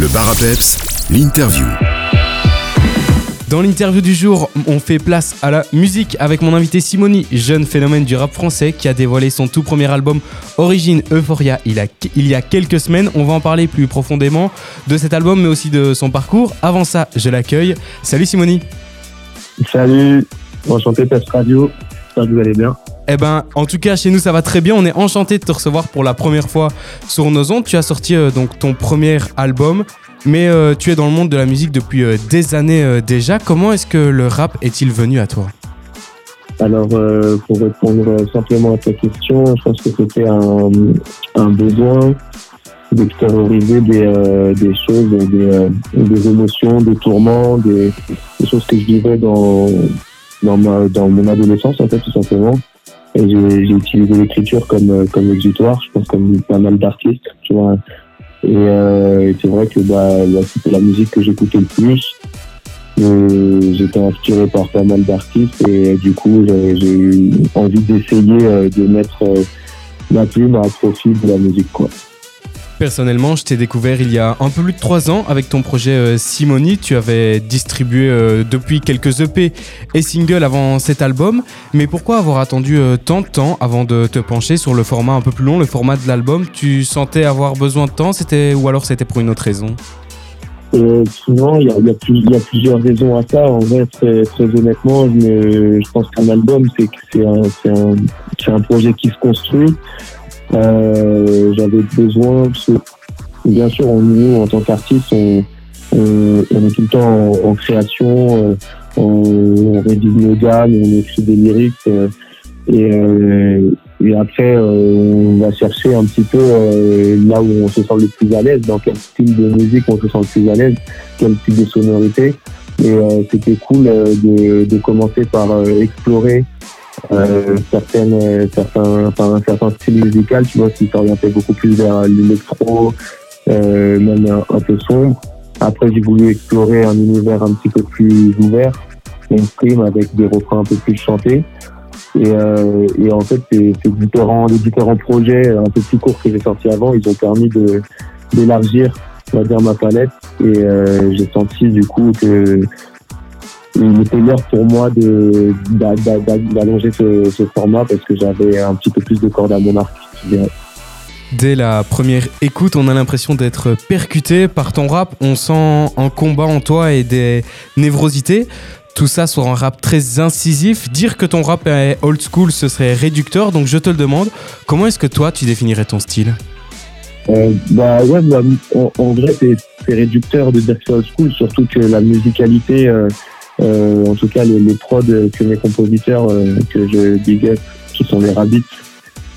Le bar l'interview. Dans l'interview du jour, on fait place à la musique avec mon invité Simoni, jeune phénomène du rap français qui a dévoilé son tout premier album Origine Euphoria il, y a quelques semaines. On va en parler plus profondément de cet album mais aussi de son parcours. Avant ça, je l'accueille. Salut Simoni. Salut, enchanté Pest Radio. J'espère que vous allez bien. Eh ben, en tout cas, chez nous, ça va très bien. On est enchanté de te recevoir pour la première fois sur nos ondes. Tu as sorti euh, donc ton premier album mais euh, tu es dans le monde de la musique depuis euh, des années déjà. Comment est-ce que le rap est-il venu à toi? Alors, pour répondre simplement à ta question, je pense que c'était un, besoin d'extérioriser des, des choses, des, des, émotions, des tourments, des, choses que je vivais dans, dans, ma, dans mon adolescence, en fait, tout simplement. Et j'ai utilisé l'écriture comme, comme exutoire, je pense comme pas mal d'artistes, tu vois euh, et, c'est vrai que bah, c'était la musique que j'écoutais le plus. Euh, j'étais inspiré par pas mal d'artistes et du coup j'ai eu envie d'essayer euh, de mettre ma plume à profit de la musique. Quoi. Personnellement, je t'ai découvert il y a un peu plus de trois ans avec ton projet euh, Simoni. Tu avais distribué euh, depuis quelques EP et singles avant cet album. Mais pourquoi avoir attendu euh, tant de temps avant de te pencher sur le format un peu plus long, le format de l'album? Tu sentais avoir besoin de temps c'était, ou alors c'était pour une autre raison? Souvent, il y a, plusieurs raisons à ça. En vrai, très, honnêtement, je, pense qu'un album, c'est un projet qui se construit. Euh, j'avais besoin, bien sûr, nous, en tant qu'artiste, on, on, est tout le temps en, création, euh, on, rédige nos gammes, on écrit des lyriques. Euh, et, et après, on va chercher un petit peu là où on se sent le plus à l'aise, dans quel style de musique on se sent le plus à l'aise, quel type de sonorité. Et c'était cool de, de, commencer par explorer euh, certaines, certains, enfin, un certain style musical, tu vois, qui s'orientait beaucoup plus vers l'électro, euh, même un, peu sombre. Après, j'ai voulu explorer un univers un petit peu plus ouvert, mainstream, avec des refrains un peu plus chantés. Et, euh, et en fait, ces, ces, différents, les différents projets un peu plus courts que j'ai sortis avant, ils ont permis d'élargir, on va dire, ma palette. Et euh, j'ai senti du coup que il était l'heure pour moi d'allonger ce, ce, format parce que j'avais un petit peu plus de cordes à mon arc. Dès la première écoute, on a l'impression d'être percuté par ton rap. On sent un combat en toi et des névrosités. Tout ça sur un rap très incisif. Dire que ton rap est old school, ce serait réducteur. Donc je te le demande, comment est-ce que toi tu définirais ton style? Euh, bah ouais, bah, en, vrai c'est réducteur de dire que c'est old school, surtout que la musicalité, euh, euh, en tout cas, les, les prods que mes compositeurs, euh, que je big qui sont les Rabbits,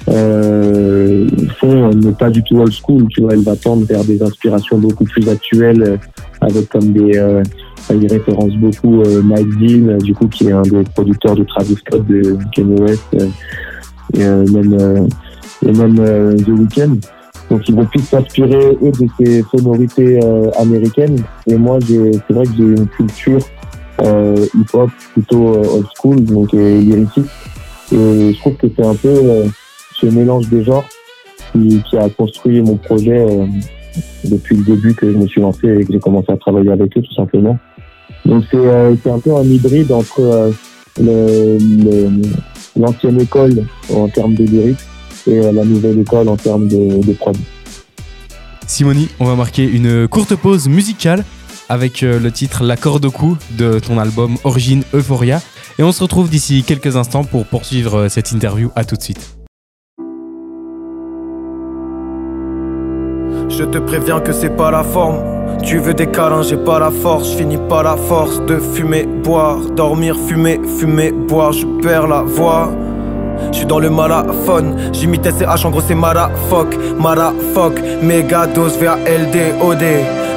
euh, font n'est pas du tout old school. Tu vois, elle va tendre vers des inspirations beaucoup plus actuelles, avec comme des, euh, il référence beaucoup Mike Dean, du coup, qui est un des producteurs de Travis Scott, de Kanye West, et même, et même The Weeknd. Donc ils vont plus s'inspirer eux de ces sonorités américaines. Et moi, c'est vrai que j'ai une culture euh, hip-hop plutôt euh, old school, donc euh, lyrique. Et je trouve que c'est un peu ce mélange des genres qui, qui, a construit mon projet depuis le début que je me suis lancé et que j'ai commencé à travailler avec eux tout simplement. Donc c'est un peu un hybride entre l'ancienne école en termes de lyrique et la nouvelle école en termes de, de prod. Simoni, on va marquer une courte pause musicale avec euh, le titre L'accord de cou de ton album Origine Euphoria. Et on se retrouve d'ici quelques instants pour poursuivre euh, cette interview. À tout de suite. Je te préviens que c'est pas la forme. Tu veux des câlins, j'ai pas la force. Je finis pas la force de fumer, boire, dormir, fumer, fumer, boire. Je perds la voix. Je suis dans le malaphone, j'imitais CH, en gros c'est Marafoc, Marafoc, méga dose VALD,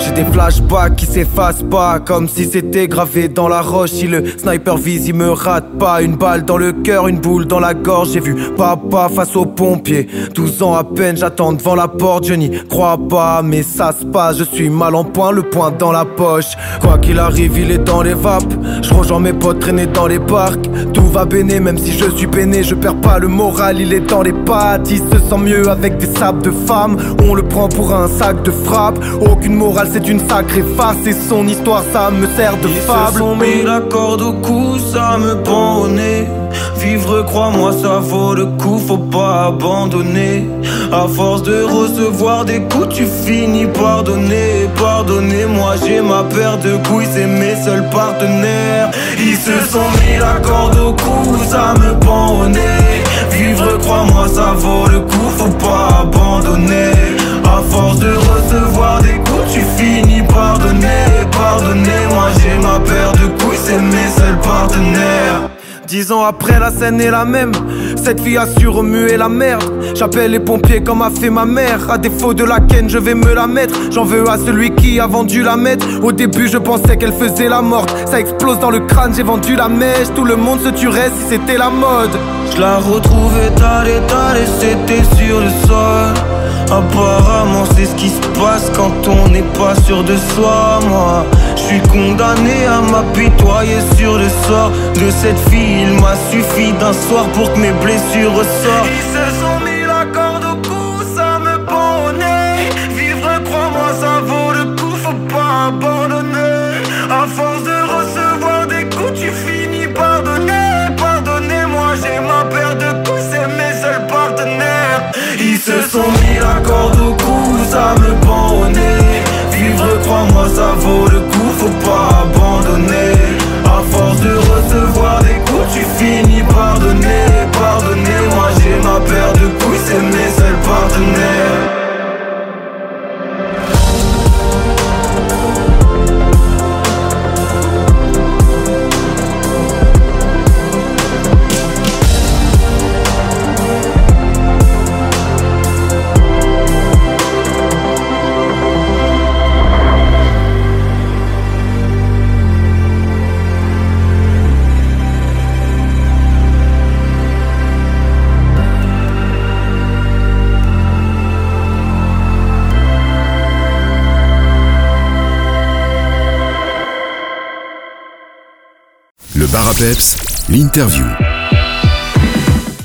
j'ai des flashbacks qui s'effacent pas Comme si c'était gravé dans la roche. Si le sniper vise il me rate pas. Une balle dans le cœur, une boule dans la gorge. J'ai vu papa face aux pompiers. 12 ans à peine j'attends devant la porte. Je n'y crois pas mais ça se passe. Je suis mal en point, le point dans la poche. Quoi qu'il arrive il est dans les vapes. Je rejoins mes potes traîner dans les parcs. Tout va béné même si je suis peiné Je perds pas le moral il est dans les pattes Il se sent mieux avec des sables de femmes On le prend pour un sac de frappe Aucune morale c'est une sacrée face et son histoire ça me sert de fable. Se sont mis la corde au cou, ça me pend au nez. Vivre, crois-moi, ça vaut le coup, faut pas abandonner. À force de recevoir des coups, tu finis par donner. Pardonnez-moi, j'ai ma paire de couilles, c'est mes seuls partenaires. Ils se sont mis la corde au cou, ça me pend au nez. Vivre, crois-moi, ça vaut le coup, faut pas abandonner. À force de recevoir des coups, tu finis par donner. Pardonnez-moi, j'ai ma paire de couilles, c'est mes seuls partenaires. Dix ans après, la scène est la même. Cette fille a su remuer la merde. J'appelle les pompiers comme a fait ma mère. À défaut de la ken, je vais me la mettre. J'en veux à celui qui a vendu la mettre. Au début, je pensais qu'elle faisait la morte. Ça explose dans le crâne, j'ai vendu la mèche. Tout le monde se tuerait si c'était la mode. Je la retrouvais tard et tard et c'était sur le sol. Apparemment c'est ce qui se passe quand on n'est pas sûr de soi Moi je suis condamné à m'apitoyer sur le sort de cette fille Il m'a suffi d'un soir pour que mes blessures ressortent Le l'interview.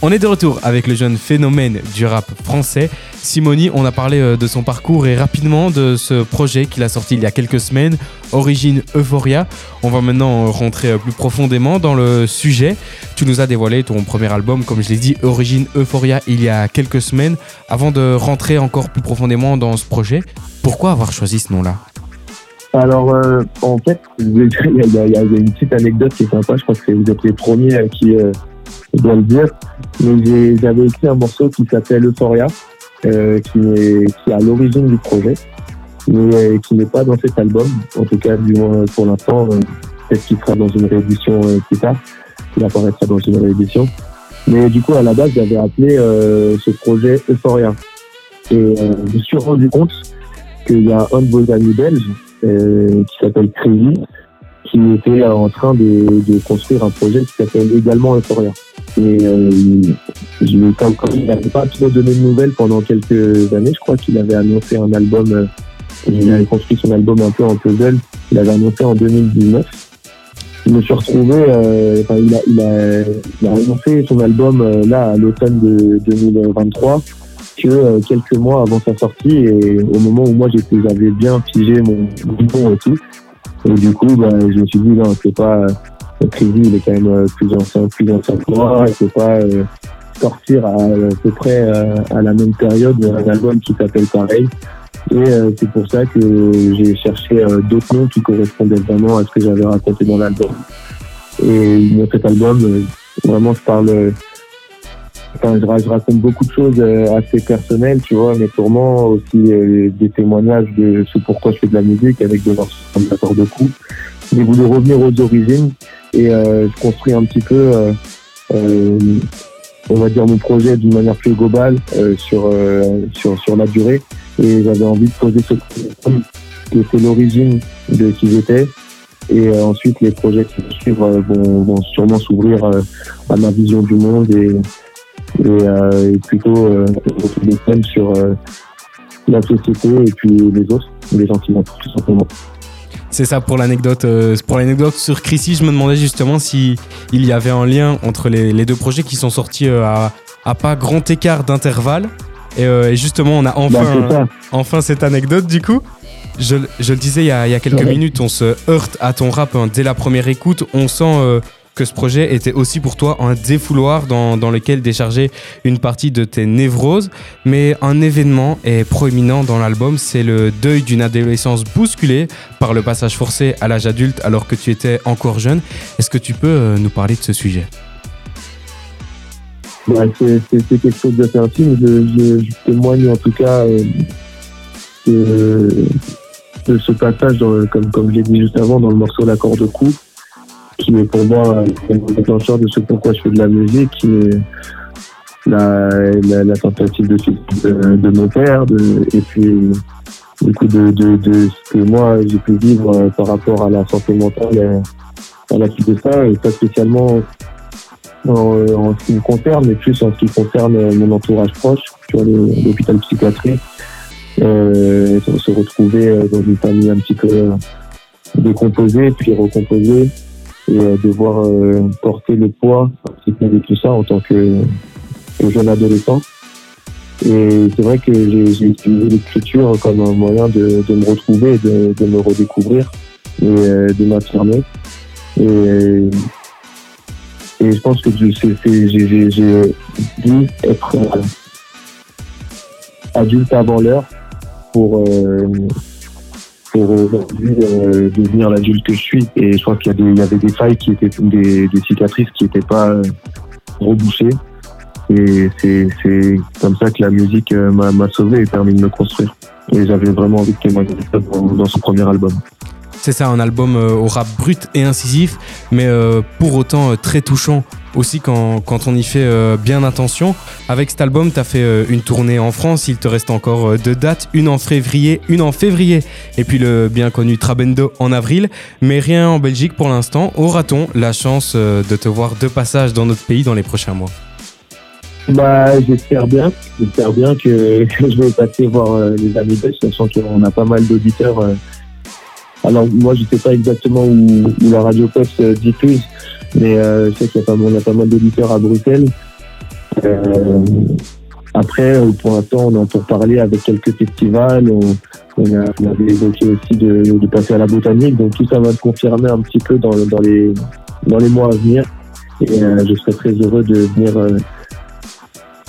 On est de retour avec le jeune phénomène du rap français. Simoni, on a parlé euh, de son parcours et rapidement de ce projet qu'il a sorti il y a quelques semaines, Origine Euphoria. On va maintenant euh, rentrer euh, plus profondément dans le sujet. Tu nous as dévoilé ton premier album, comme je l'ai dit, Origine Euphoria, il y a quelques semaines. Avant de rentrer encore plus profondément dans ce projet, pourquoi avoir choisi ce nom-là? Alors, euh, en fait, il y, y y a une petite anecdote qui est sympa. Je crois que vous êtes les premiers à qui euh, le dire. Mais j'avais écrit un morceau qui s'appelle Euphoria, euh, qui, est, qui est à l'origine du projet, mais euh, qui n'est pas dans cet album. En tout cas, du moins pour l'instant, euh, peut-être qu'il sera dans une réédition euh, plus tard. Il apparaîtra dans une réédition. Mais du coup, à la base, j'avais appelé ce projet Euphoria. Et je me suis rendu compte qu'il y a un de vos amis belges qui s'appelle Crazy, qui était euh, en train de, de construire un projet qui s'appelle également Euphoria. Et euh, je, comme il n'avait pas trop donné de nouvelles pendant quelques années, je crois qu'il avait annoncé un album, euh, il avait construit son album un peu en puzzle, il avait annoncé en 2019. Je me suis retrouvé, euh, enfin, il, a, il, a, il a annoncé son album euh, là à l'automne de 2023 euh, quelques mois avant sa sortie et au moment où moi j'avais bien pigé mon nom et tout. Et du coup bah, je me suis dit non c'est pas euh, Crazy il est quand même euh, plus ancien plus ancien que moi il peut pas euh, sortir à, peu près euh, à la même période un album qui s'appelle pareil. Et euh, c'est pour ça que j'ai cherché euh, d'autres noms qui correspondaient vraiment à ce que j'avais raconté dans l'album. Et dans cet album euh, vraiment je parle euh, Je, je raconte beaucoup de choses euh, assez personnelles, tu vois, mais sûrement aussi euh, des témoignages de ce pourquoi je fais de la musique avec comme d'accord de coup. J'ai voulu revenir aux origines et euh, je construis un petit peu, euh, euh, on va dire, mon projet d'une manière plus globale euh, sur, sur, sur la durée. Et j'avais envie de poser ce problème qui était l'origine de qui j'étais. Et euh, ensuite, les projets qui euh, vont, vont sûrement s'ouvrir à ma vision du monde et, et, euh, et plutôt euh, des thèmes sur euh, la société et puis les autres, les m'entourent tout simplement. C'est ça pour l'anecdote. pour l'anecdote sur Chrissy, je me demandais justement si il y avait un lien entre les, les deux projets qui sont sortis à, à pas grand écart d'intervalle. Et, euh, et justement, on a Bah, enfin, enfin cette anecdote du coup. Je, je le disais il y, a, il y a quelques minutes, on se heurte à ton rap hein. dès la première écoute. On sent euh, que ce projet était aussi pour toi un défouloir dans, dans lequel décharger une partie de tes névroses. Mais un événement est proéminent dans l'album, c'est le deuil d'une adolescence bousculée par le passage forcé à l'âge adulte alors que tu étais encore jeune. Est-ce que tu peux euh, nous parler de ce sujet? Ouais, c'est c'est- quelque chose d'assez intime. Je, témoigne en tout cas euh, de, de ce passage, comme, comme je l'ai dit juste avant, dans le morceau L'accord de cou, qui est pour moi le déclencheur de ce pourquoi je fais de la musique, la, tentative de de, de mon père, et puis du coup de, ce que moi j'ai pu vivre euh, par rapport à la santé mentale euh, à la suite de ça, et pas spécialement en, ce qui me concerne, mais plus en ce qui concerne euh, mon entourage proche, le- l'hôpital psychiatrique. Euh, se retrouver euh, dans une famille un petit peu euh, décomposée, puis recomposée, et euh, devoir euh, porter le poids de tout ça en tant que, que jeune adolescent. Et c'est vrai que j'ai utilisé l'écriture comme un moyen de, me retrouver, de, me redécouvrir et euh, de m'affirmer. Et je pense que j'ai dû être euh, adulte avant l'heure pour, euh, pour aujourd'hui euh, devenir l'adulte que je suis. Et je crois qu'il y, avait des failles qui étaient des, cicatrices qui n'étaient pas euh, rebouchées. Et c'est comme ça que la musique euh, m'a sauvé et permis de me construire. Et j'avais vraiment envie de témoigner ça dans, dans son premier album. C'est ça, un album au rap brut et incisif, mais pour autant très touchant aussi quand, quand on y fait euh, bien attention. Avec cet album, tu as fait euh, une tournée en France, il te reste encore euh, deux dates, une en février, une en février, et puis le bien connu Trabendo en avril, mais rien en Belgique pour l'instant. Aura-t-on la chance euh, de te voir de passage dans notre pays dans les prochains mois? Bah, j'espère bien. J'espère bien que, que je vais passer voir euh, les amis belges, sachant qu'on a pas mal d'auditeurs. Alors, moi, je sais pas exactement où, où la radio Post euh, diffuse, mais euh, je sais qu'il y a pas mal, on a pas mal d'auditeurs à Bruxelles. Euh, après, euh, pour l'instant, on est en pour parler avec quelques festivals. On, on, a, on avait évoqué aussi de, de passer à la botanique. Donc, tout ça va se confirmer un petit peu dans, dans, les, dans les mois à venir. Et je serai très heureux de venir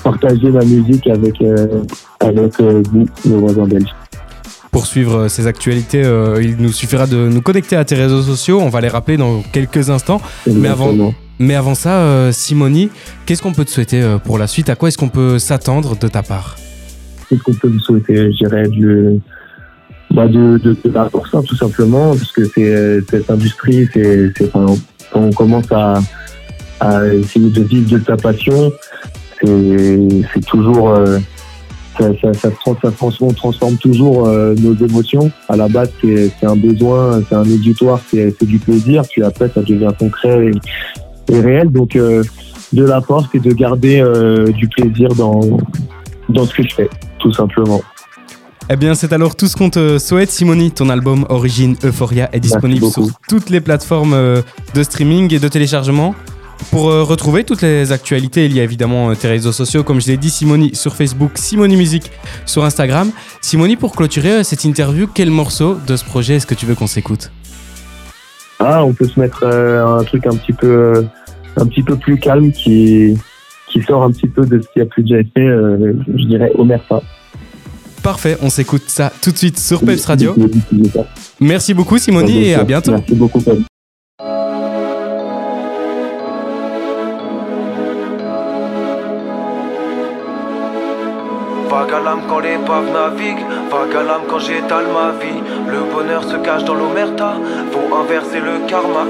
partager ma musique avec, euh, avec euh, vous, nos voisins belges. Pour suivre euh, ces actualités, euh, il nous suffira de nous connecter à tes réseaux sociaux, on va les rappeler dans quelques instants. Mais avant- Exactement. Mais avant ça, euh, Simoni, qu'est-ce qu'on peut te souhaiter pour la suite? À quoi est-ce qu'on peut s'attendre de ta part? Qu'est-ce qu'on peut me souhaiter? Je dirais de, bah de, de, de la force, hein, tout simplement, parce que c'est, cette industrie, c'est, quand on commence à, à essayer de vivre de sa passion, c'est, c'est toujours, euh, ça, ça, ça, ça transforme, transforme toujours euh, nos émotions. À la base, c'est, un besoin, c'est un auditoire, c'est, du plaisir, puis après, ça devient concret et, et réel. Donc, euh, de la force et de garder euh, du plaisir dans, dans ce que je fais tout simplement. Eh bien, c'est alors tout ce qu'on te souhaite, Simoni. Ton album Origine Euphoria est disponible sur toutes les plateformes de streaming et de téléchargement. Pour euh, retrouver toutes les actualités, il y a évidemment euh, tes réseaux sociaux, comme je l'ai dit, Simoni sur Facebook, Simoni Musique sur Instagram. Simoni, pour clôturer euh, cette interview, quel morceau de ce projet est-ce que tu veux qu'on s'écoute? Ah, on peut se mettre un truc un petit peu, un petit peu plus calme qui, qui sort un petit peu de ce qui a plus déjà été, je dirais Omerta. Parfait, on s'écoute ça tout de suite sur Peps Radio. Merci beaucoup, Simoni, et à bientôt. Merci beaucoup. Pep. Vague à quand l'épave navigue, vague à l'âme quand j'étale ma vie. Le bonheur se cache dans l'omerta, faut inverser le karma.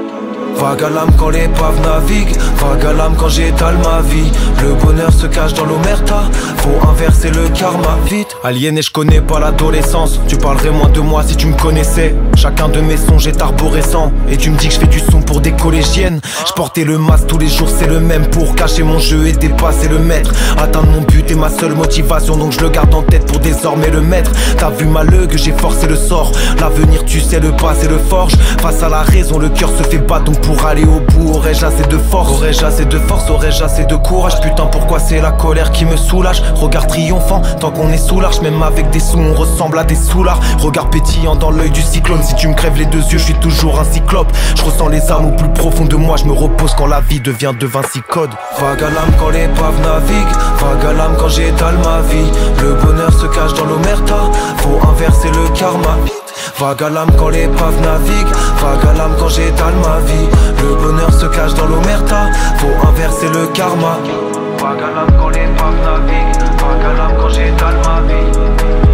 Vague à l'âme quand l'épave navigue, vague à l'âme quand j'étale ma vie. Le bonheur se cache dans l'omerta, faut inverser le karma. Vite, aliéné, je connais pas l'adolescence. Tu parlerais moins de moi si tu me connaissais. Chacun de mes songes est arborescent. Et tu me dis que je fais du son pour des collégiennes. Je portais le masque tous les jours, c'est le même pour cacher mon jeu et dépasser le maître. Atteindre mon but est ma seule motivation, donc je le garde en tête pour désormais le mettre. T'as vu ma que j'ai forcé le sort. L'avenir, tu sais le passé le forge. Face à la raison, le cœur se fait battre, donc pour aller au bout, aurais-je assez de force? Aurais-je assez de force, aurais-je assez de courage? Putain, pourquoi c'est la colère qui me soulage? Regard triomphant, tant qu'on est sous même avec des sous, on ressemble à des soulards. Regard pétillant dans l'œil du cyclone, si tu me crèves les deux yeux, je suis toujours un cyclope. Je ressens les âmes au plus profond de moi, je me repose quand la vie devient de Vinci Code. Vague à l'âme quand l'épave navigue, vague à l'âme quand j'étale ma vie. Le bonheur se cache dans l'omerta, faut inverser le karma. Vague à l'âme quand l'épave navigue, vague à l'âme quand j'étale ma vie. Le bonheur se cache dans l'omerta, faut inverser le karma. Vague à l'âme quand l'épave navigue, vague à l'âme quand j'étale ma vie.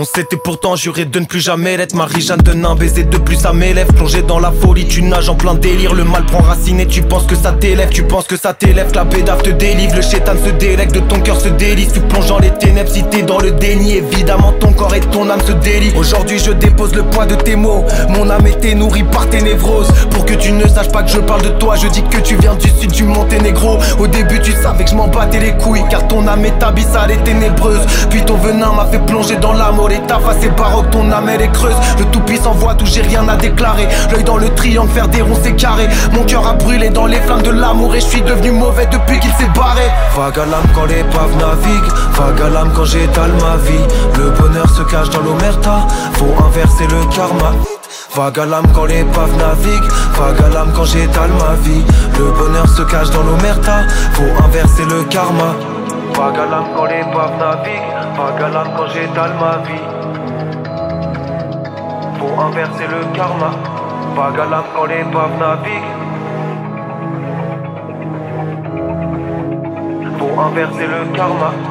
On s'était pourtant juré de ne plus jamais l'être Marie-Jeanne donne un baiser de plus à mes lèvres Plongé dans la folie, tu nages en plein délire Le mal prend racine et tu penses que ça t'élève Tu penses que ça t'élève, la bédave te délivre Le chétan se délègue, de ton cœur se délise Tu plonges dans les ténèbres si t'es dans le déni Évidemment ton corps et ton âme se délient. Aujourd'hui je dépose le poids de tes mots Mon âme était nourrie par tes névroses. Pour que tu ne saches pas que je parle de toi Je dis que tu viens du sud du Monténégro. Au début tu savais que je m'en battais les couilles Car ton âme est abyssale et ténébreuse Puis ton venin m'a fait plonger dans l'amour et ta face est baroque, ton âme elle est creuse. Le tout-puissant voit tout, j'ai rien à déclarer. L'œil dans le triangle, faire des ronds c'est carré. Mon cœur a brûlé dans les flammes de l'amour Et je suis devenu mauvais depuis qu'il s'est barré. Vague à l'âme quand l'épave navigue Vague à l'âme quand j'étale ma vie. Le bonheur se cache dans l'omerta. Faut inverser le karma. Vague à l'âme quand l'épave navigue Vague à l'âme quand j'étale ma vie. Le bonheur se cache dans l'omerta. Faut inverser le karma. Vague à l'âme quand l'épave navigue Vague à quand j'étale ma vie Faut inverser le karma. Vague à quand l'épave navigue Faut inverser le karma